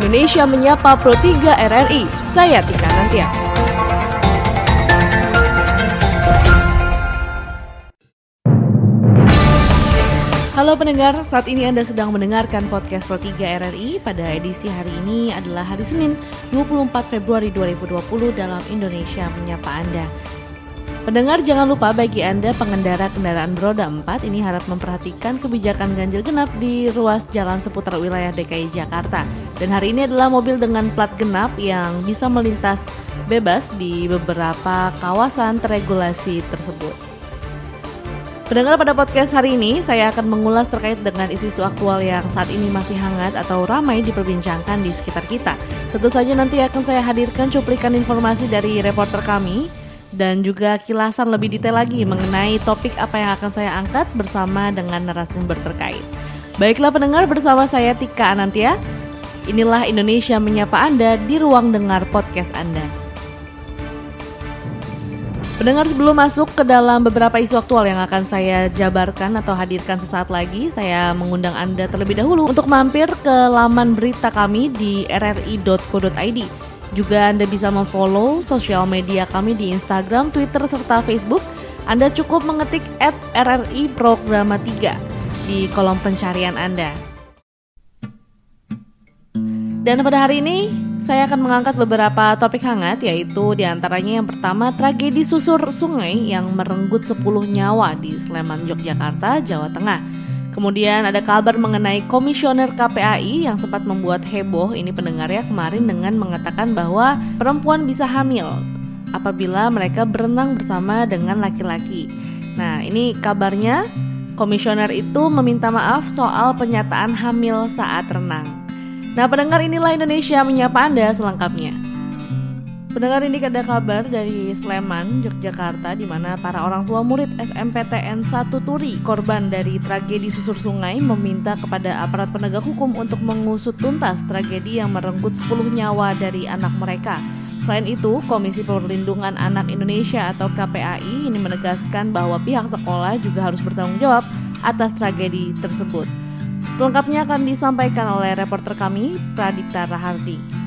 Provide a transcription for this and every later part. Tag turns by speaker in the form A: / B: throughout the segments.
A: Indonesia Menyapa Pro 3 RRI. Saya Tika Nantia. Halo pendengar, saat ini Anda sedang mendengarkan podcast Pro 3 RRI pada edisi hari ini adalah hari Senin 24 Februari 2020 dalam Indonesia Menyapa Anda. Pendengar jangan lupa bagi Anda pengendara kendaraan beroda 4 ini harap memperhatikan kebijakan ganjil genap di ruas jalan seputar wilayah DKI Jakarta. Dan hari ini adalah mobil dengan plat genap yang bisa melintas bebas di beberapa kawasan terregulasi tersebut. Pendengar pada podcast hari ini, saya akan mengulas terkait dengan isu-isu aktual yang saat ini masih hangat atau ramai diperbincangkan di sekitar kita. Tentu saja nanti akan saya hadirkan cuplikan informasi dari reporter kami dan juga kilasan lebih detail lagi mengenai topik apa yang akan saya angkat bersama dengan narasumber terkait. Baiklah pendengar bersama saya Tika Anantia. Inilah Indonesia menyapa Anda di ruang dengar podcast Anda. Pendengar sebelum masuk ke dalam beberapa isu aktual yang akan saya jabarkan atau hadirkan sesaat lagi, saya mengundang Anda terlebih dahulu untuk mampir ke laman berita kami di rri.co.id. Juga Anda bisa memfollow sosial media kami di Instagram, Twitter, serta Facebook. Anda cukup mengetik at RRI Programa 3 di kolom pencarian Anda. Dan pada hari ini saya akan mengangkat beberapa topik hangat yaitu di antaranya yang pertama tragedi susur sungai yang merenggut 10 nyawa di Sleman, Yogyakarta, Jawa Tengah. Kemudian ada kabar mengenai komisioner KPAI yang sempat membuat heboh ini pendengar ya kemarin dengan mengatakan bahwa perempuan bisa hamil apabila mereka berenang bersama dengan laki-laki. Nah ini kabarnya komisioner itu meminta maaf soal penyataan hamil saat renang. Nah pendengar inilah Indonesia menyapa Anda selengkapnya. Pendengar ini ada kabar dari Sleman, Yogyakarta, di mana para orang tua murid SMPTN 1 Turi, korban dari tragedi susur sungai, meminta kepada aparat penegak hukum untuk mengusut tuntas tragedi yang merenggut 10 nyawa dari anak mereka. Selain itu, Komisi Perlindungan Anak Indonesia atau KPAI ini menegaskan bahwa pihak sekolah juga harus bertanggung jawab atas tragedi tersebut. Selengkapnya akan disampaikan oleh reporter kami, Pradita Raharti.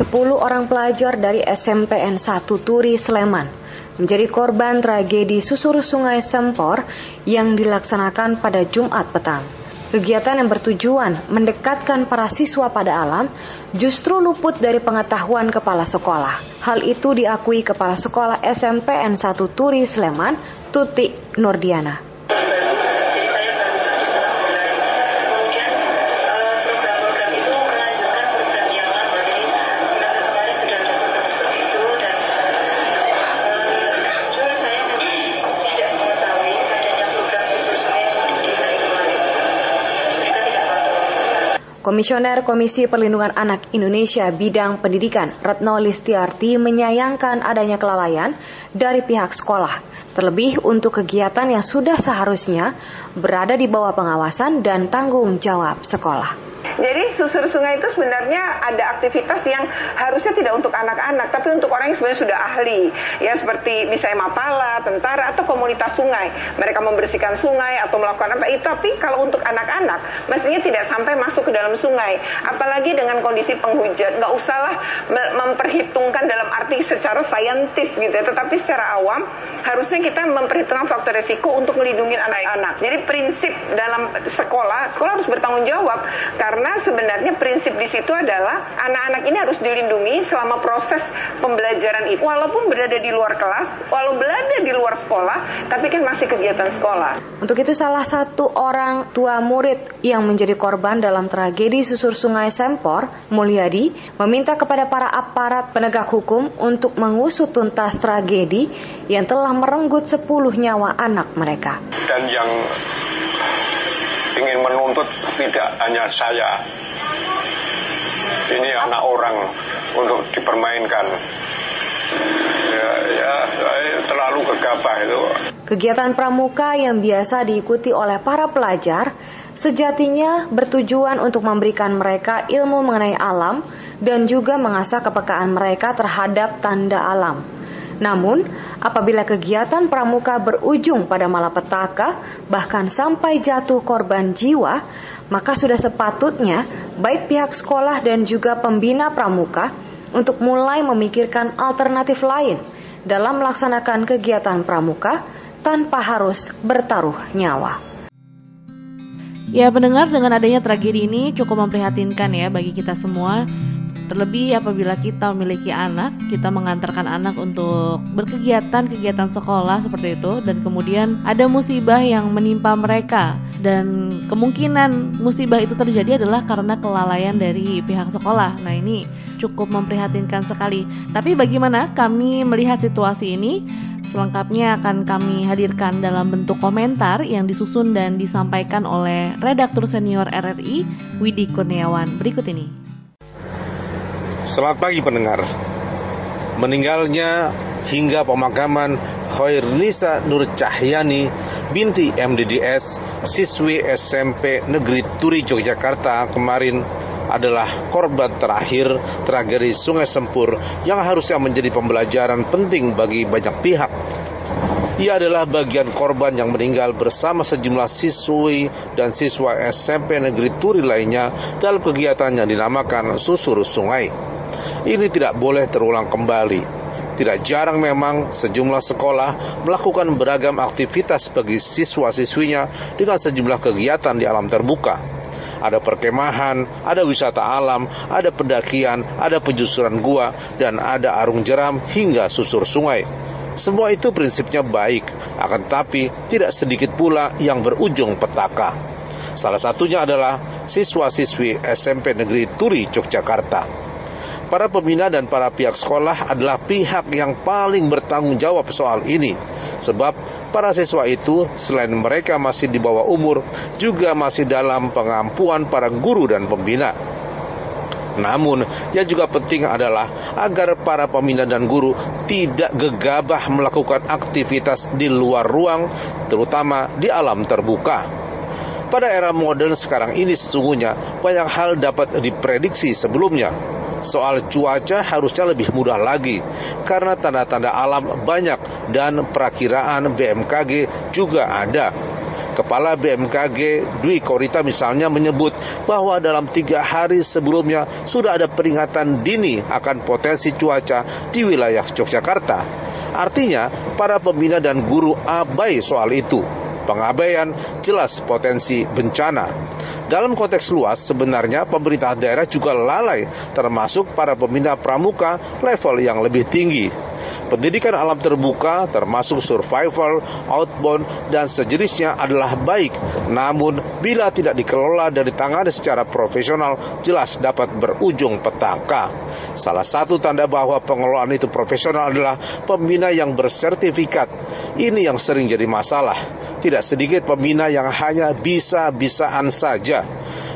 B: 10 orang pelajar dari SMPN 1 Turi Sleman menjadi korban tragedi susur sungai Sempor yang dilaksanakan pada Jumat petang. Kegiatan yang bertujuan mendekatkan para siswa pada alam justru luput dari pengetahuan kepala sekolah. Hal itu diakui kepala sekolah SMPN 1 Turi Sleman, Tutik Nordiana. Komisioner Komisi Perlindungan Anak Indonesia bidang pendidikan Retno Listiarti menyayangkan adanya kelalaian dari pihak sekolah, terlebih untuk kegiatan yang sudah seharusnya berada di bawah pengawasan dan tanggung jawab sekolah.
C: Jadi susur sungai itu sebenarnya ada aktivitas yang harusnya tidak untuk anak-anak, tapi untuk orang yang sebenarnya sudah ahli, ya seperti misalnya mapala, tentara atau komunitas sungai. Mereka membersihkan sungai atau melakukan apa. Tapi kalau untuk anak-anak, mestinya tidak sampai masuk ke dalam sungai. Apalagi dengan kondisi penghujan, nggak usahlah memperhitungkan dalam arti secara saintis gitu, ya. tetapi secara awam harusnya kita memperhitungkan faktor resiko untuk melindungi anak-anak. Jadi prinsip dalam sekolah, sekolah harus bertanggung jawab karena karena sebenarnya prinsip di situ adalah anak-anak ini harus dilindungi selama proses pembelajaran itu walaupun berada di luar kelas, walau berada di luar sekolah, tapi kan masih kegiatan sekolah.
B: Untuk itu salah satu orang tua murid yang menjadi korban dalam tragedi susur sungai Sempor, Mulyadi, meminta kepada para aparat penegak hukum untuk mengusut tuntas tragedi yang telah merenggut 10 nyawa anak mereka.
D: Dan yang ingin menuntut tidak hanya saya. Ini anak orang untuk dipermainkan. Ya, ya terlalu gegabah itu.
B: Kegiatan pramuka yang biasa diikuti oleh para pelajar sejatinya bertujuan untuk memberikan mereka ilmu mengenai alam dan juga mengasah kepekaan mereka terhadap tanda alam. Namun, apabila kegiatan pramuka berujung pada malapetaka, bahkan sampai jatuh korban jiwa, maka sudah sepatutnya baik pihak sekolah dan juga pembina pramuka untuk mulai memikirkan alternatif lain dalam melaksanakan kegiatan pramuka tanpa harus bertaruh nyawa.
A: Ya pendengar dengan adanya tragedi ini cukup memprihatinkan ya bagi kita semua Terlebih apabila kita memiliki anak, kita mengantarkan anak untuk berkegiatan-kegiatan sekolah seperti itu dan kemudian ada musibah yang menimpa mereka dan kemungkinan musibah itu terjadi adalah karena kelalaian dari pihak sekolah. Nah, ini cukup memprihatinkan sekali. Tapi bagaimana kami melihat situasi ini? Selengkapnya akan kami hadirkan dalam bentuk komentar yang disusun dan disampaikan oleh redaktur senior RRI Widi Kurniawan berikut ini.
E: Selamat pagi pendengar. Meninggalnya hingga pemakaman Khairlisa Nur Cahyani binti MDDS siswi SMP Negeri Turi Yogyakarta kemarin adalah korban terakhir tragedi Sungai Sempur yang harusnya menjadi pembelajaran penting bagi banyak pihak. Ia adalah bagian korban yang meninggal bersama sejumlah siswi dan siswa SMP Negeri Turi lainnya dalam kegiatan yang dinamakan Susur Sungai. Ini tidak boleh terulang kembali. Tidak jarang memang sejumlah sekolah melakukan beragam aktivitas bagi siswa-siswinya dengan sejumlah kegiatan di alam terbuka. Ada perkemahan, ada wisata alam, ada pendakian, ada penjusuran gua, dan ada arung jeram hingga susur sungai. Semua itu prinsipnya baik, akan tapi tidak sedikit pula yang berujung petaka. Salah satunya adalah siswa-siswi SMP Negeri Turi, Yogyakarta. Para pembina dan para pihak sekolah adalah pihak yang paling bertanggung jawab soal ini. Sebab para siswa itu selain mereka masih di bawah umur, juga masih dalam pengampuan para guru dan pembina. Namun, yang juga penting adalah agar para pembina dan guru tidak gegabah melakukan aktivitas di luar ruang, terutama di alam terbuka. Pada era modern sekarang ini sesungguhnya banyak hal dapat diprediksi sebelumnya soal cuaca harusnya lebih mudah lagi karena tanda-tanda alam banyak dan perakiraan BMKG juga ada. Kepala BMKG Dwi Korita misalnya menyebut bahwa dalam tiga hari sebelumnya sudah ada peringatan dini akan potensi cuaca di wilayah Yogyakarta. Artinya, para pembina dan guru abai soal itu pengabaian jelas potensi bencana. Dalam konteks luas, sebenarnya pemerintah daerah juga lalai, termasuk para pembina pramuka level yang lebih tinggi. Pendidikan alam terbuka termasuk survival, outbound, dan sejenisnya adalah baik. Namun, bila tidak dikelola dan ditangani secara profesional, jelas dapat berujung petaka. Salah satu tanda bahwa pengelolaan itu profesional adalah pembina yang bersertifikat. Ini yang sering jadi masalah. Tidak sedikit pembina yang hanya bisa-bisaan saja.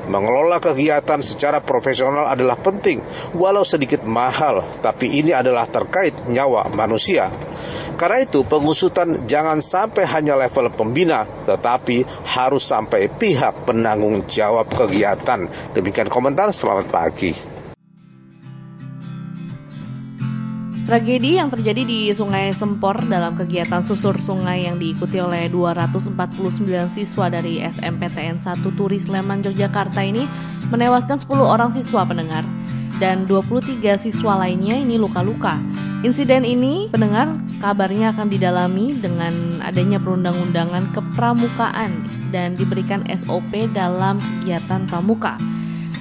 E: Mengelola kegiatan secara profesional adalah penting, walau sedikit mahal, tapi ini adalah terkait nyawa manusia. Karena itu, pengusutan jangan sampai hanya level pembina, tetapi harus sampai pihak penanggung jawab kegiatan. Demikian komentar, selamat pagi.
A: Tragedi yang terjadi di Sungai Sempor dalam kegiatan susur sungai yang diikuti oleh 249 siswa dari SMPTN 1 Turi Sleman Yogyakarta ini menewaskan 10 orang siswa pendengar dan 23 siswa lainnya ini luka-luka. Insiden ini pendengar kabarnya akan didalami dengan adanya perundang-undangan kepramukaan dan diberikan SOP dalam kegiatan pramuka.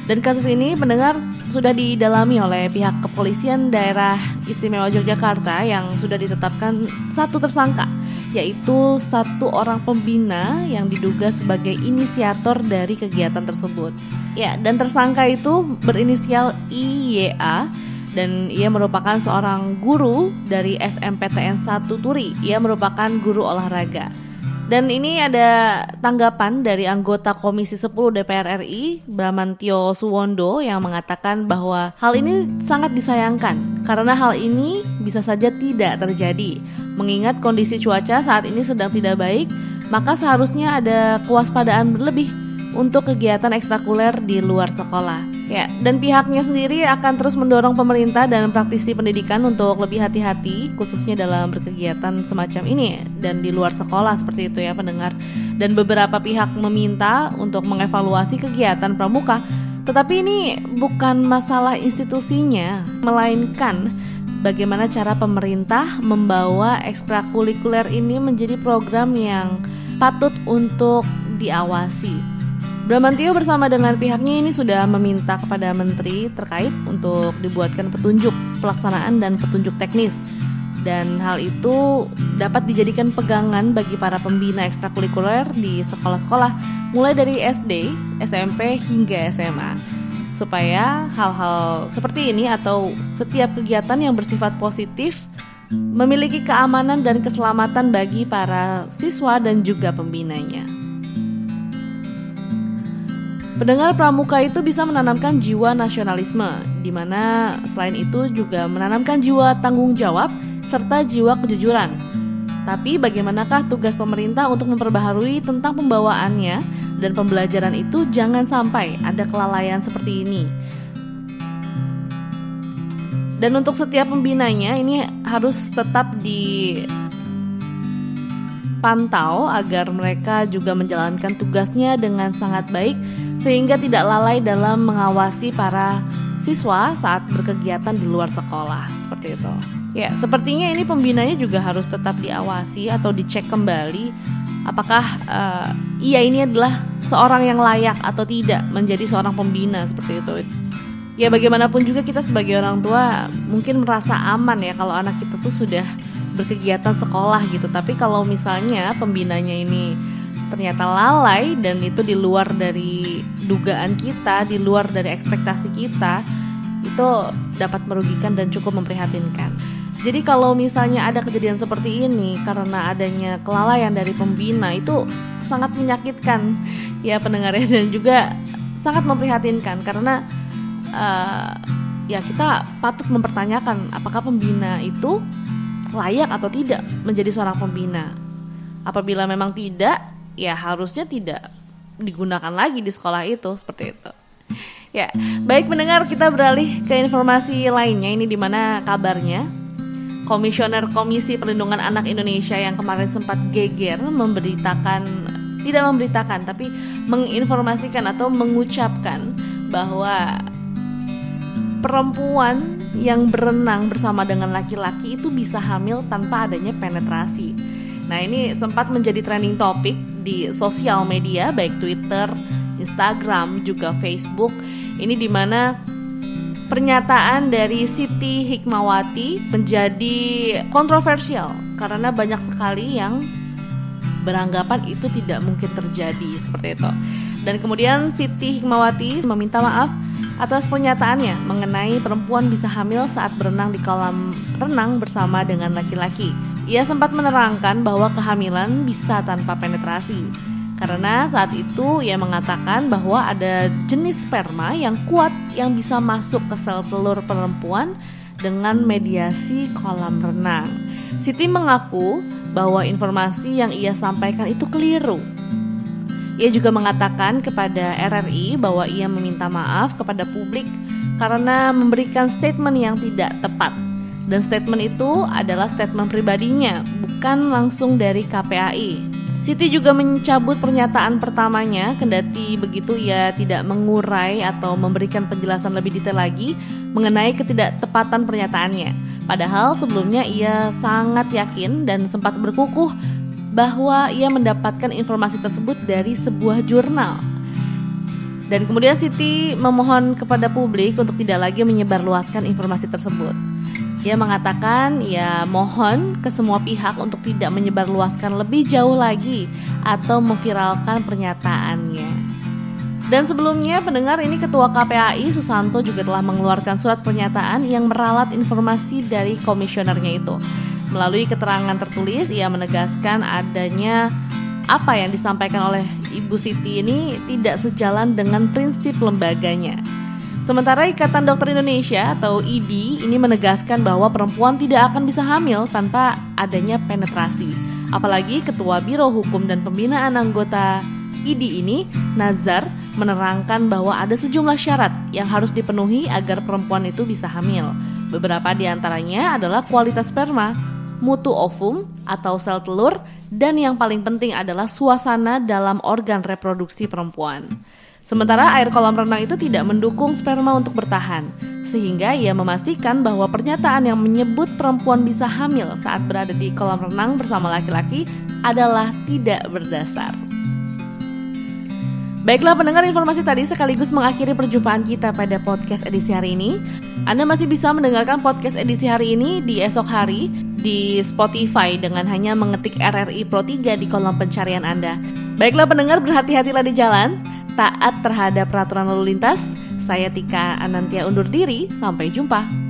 A: Dan kasus ini pendengar sudah didalami oleh pihak kepolisian daerah istimewa Yogyakarta yang sudah ditetapkan satu tersangka yaitu satu orang pembina yang diduga sebagai inisiator dari kegiatan tersebut. Ya, dan tersangka itu berinisial IYA dan ia merupakan seorang guru dari SMPTN 1 Turi. Ia merupakan guru olahraga. Dan ini ada tanggapan dari anggota Komisi 10 DPR RI, Bramantio Suwondo yang mengatakan bahwa hal ini sangat disayangkan karena hal ini bisa saja tidak terjadi. Mengingat kondisi cuaca saat ini sedang tidak baik, maka seharusnya ada kewaspadaan berlebih untuk kegiatan ekstrakuler di luar sekolah. Ya, dan pihaknya sendiri akan terus mendorong pemerintah dan praktisi pendidikan untuk lebih hati-hati khususnya dalam berkegiatan semacam ini dan di luar sekolah seperti itu ya pendengar. Dan beberapa pihak meminta untuk mengevaluasi kegiatan pramuka. Tetapi ini bukan masalah institusinya, melainkan bagaimana cara pemerintah membawa ekstrakurikuler ini menjadi program yang patut untuk diawasi Bramantio bersama dengan pihaknya ini sudah meminta kepada menteri terkait untuk dibuatkan petunjuk pelaksanaan dan petunjuk teknis dan hal itu dapat dijadikan pegangan bagi para pembina ekstrakurikuler di sekolah-sekolah mulai dari SD, SMP hingga SMA supaya hal-hal seperti ini atau setiap kegiatan yang bersifat positif memiliki keamanan dan keselamatan bagi para siswa dan juga pembinanya. Pendengar pramuka itu bisa menanamkan jiwa nasionalisme, di mana selain itu juga menanamkan jiwa tanggung jawab serta jiwa kejujuran. Tapi bagaimanakah tugas pemerintah untuk memperbaharui tentang pembawaannya dan pembelajaran itu jangan sampai ada kelalaian seperti ini. Dan untuk setiap pembinanya ini harus tetap dipantau agar mereka juga menjalankan tugasnya dengan sangat baik sehingga tidak lalai dalam mengawasi para siswa saat berkegiatan di luar sekolah seperti itu. Ya, sepertinya ini pembinanya juga harus tetap diawasi atau dicek kembali apakah uh, ia ini adalah seorang yang layak atau tidak menjadi seorang pembina seperti itu. Ya bagaimanapun juga kita sebagai orang tua mungkin merasa aman ya kalau anak kita tuh sudah berkegiatan sekolah gitu. Tapi kalau misalnya pembinanya ini ternyata lalai dan itu di luar dari dugaan kita, di luar dari ekspektasi kita, itu dapat merugikan dan cukup memprihatinkan. Jadi kalau misalnya ada kejadian seperti ini karena adanya kelalaian dari pembina itu sangat menyakitkan ya pendengarnya dan juga sangat memprihatinkan karena uh, ya kita patut mempertanyakan apakah pembina itu layak atau tidak menjadi seorang pembina. Apabila memang tidak, ya harusnya tidak digunakan lagi di sekolah itu seperti itu. Ya, baik mendengar kita beralih ke informasi lainnya ini di mana kabarnya Komisioner Komisi Perlindungan Anak Indonesia yang kemarin sempat geger memberitakan tidak memberitakan tapi menginformasikan atau mengucapkan bahwa perempuan yang berenang bersama dengan laki-laki itu bisa hamil tanpa adanya penetrasi. Nah, ini sempat menjadi trending topik di sosial media baik Twitter, Instagram, juga Facebook. Ini di mana pernyataan dari Siti Hikmawati menjadi kontroversial karena banyak sekali yang beranggapan itu tidak mungkin terjadi seperti itu. Dan kemudian Siti Hikmawati meminta maaf atas pernyataannya mengenai perempuan bisa hamil saat berenang di kolam renang bersama dengan laki-laki. Ia sempat menerangkan bahwa kehamilan bisa tanpa penetrasi. Karena saat itu ia mengatakan bahwa ada jenis sperma yang kuat yang bisa masuk ke sel telur perempuan dengan mediasi kolam renang. Siti mengaku bahwa informasi yang ia sampaikan itu keliru. Ia juga mengatakan kepada RRI bahwa ia meminta maaf kepada publik karena memberikan statement yang tidak tepat dan statement itu adalah statement pribadinya, bukan langsung dari KPAI. Siti juga mencabut pernyataan pertamanya, kendati begitu ia tidak mengurai atau memberikan penjelasan lebih detail lagi mengenai ketidaktepatan pernyataannya. Padahal sebelumnya ia sangat yakin dan sempat berkukuh bahwa ia mendapatkan informasi tersebut dari sebuah jurnal. Dan kemudian Siti memohon kepada publik untuk tidak lagi menyebarluaskan informasi tersebut. Ia mengatakan ia mohon ke semua pihak untuk tidak menyebarluaskan lebih jauh lagi atau memviralkan pernyataannya. Dan sebelumnya pendengar ini Ketua KPAI Susanto juga telah mengeluarkan surat pernyataan yang meralat informasi dari komisionernya itu. Melalui keterangan tertulis ia menegaskan adanya apa yang disampaikan oleh Ibu Siti ini tidak sejalan dengan prinsip lembaganya. Sementara Ikatan Dokter Indonesia atau IDI ini menegaskan bahwa perempuan tidak akan bisa hamil tanpa adanya penetrasi. Apalagi Ketua Biro Hukum dan Pembinaan Anggota IDI ini, Nazar, menerangkan bahwa ada sejumlah syarat yang harus dipenuhi agar perempuan itu bisa hamil. Beberapa di antaranya adalah kualitas sperma, mutu ovum atau sel telur, dan yang paling penting adalah suasana dalam organ reproduksi perempuan. Sementara air kolam renang itu tidak mendukung sperma untuk bertahan, sehingga ia memastikan bahwa pernyataan yang menyebut perempuan bisa hamil saat berada di kolam renang bersama laki-laki adalah tidak berdasar. Baiklah pendengar informasi tadi sekaligus mengakhiri perjumpaan kita pada podcast edisi hari ini. Anda masih bisa mendengarkan podcast edisi hari ini di esok hari di Spotify dengan hanya mengetik RRI Pro 3 di kolom pencarian Anda. Baiklah pendengar berhati-hatilah di jalan taat terhadap peraturan lalu lintas. Saya Tika Anantia undur diri, sampai jumpa.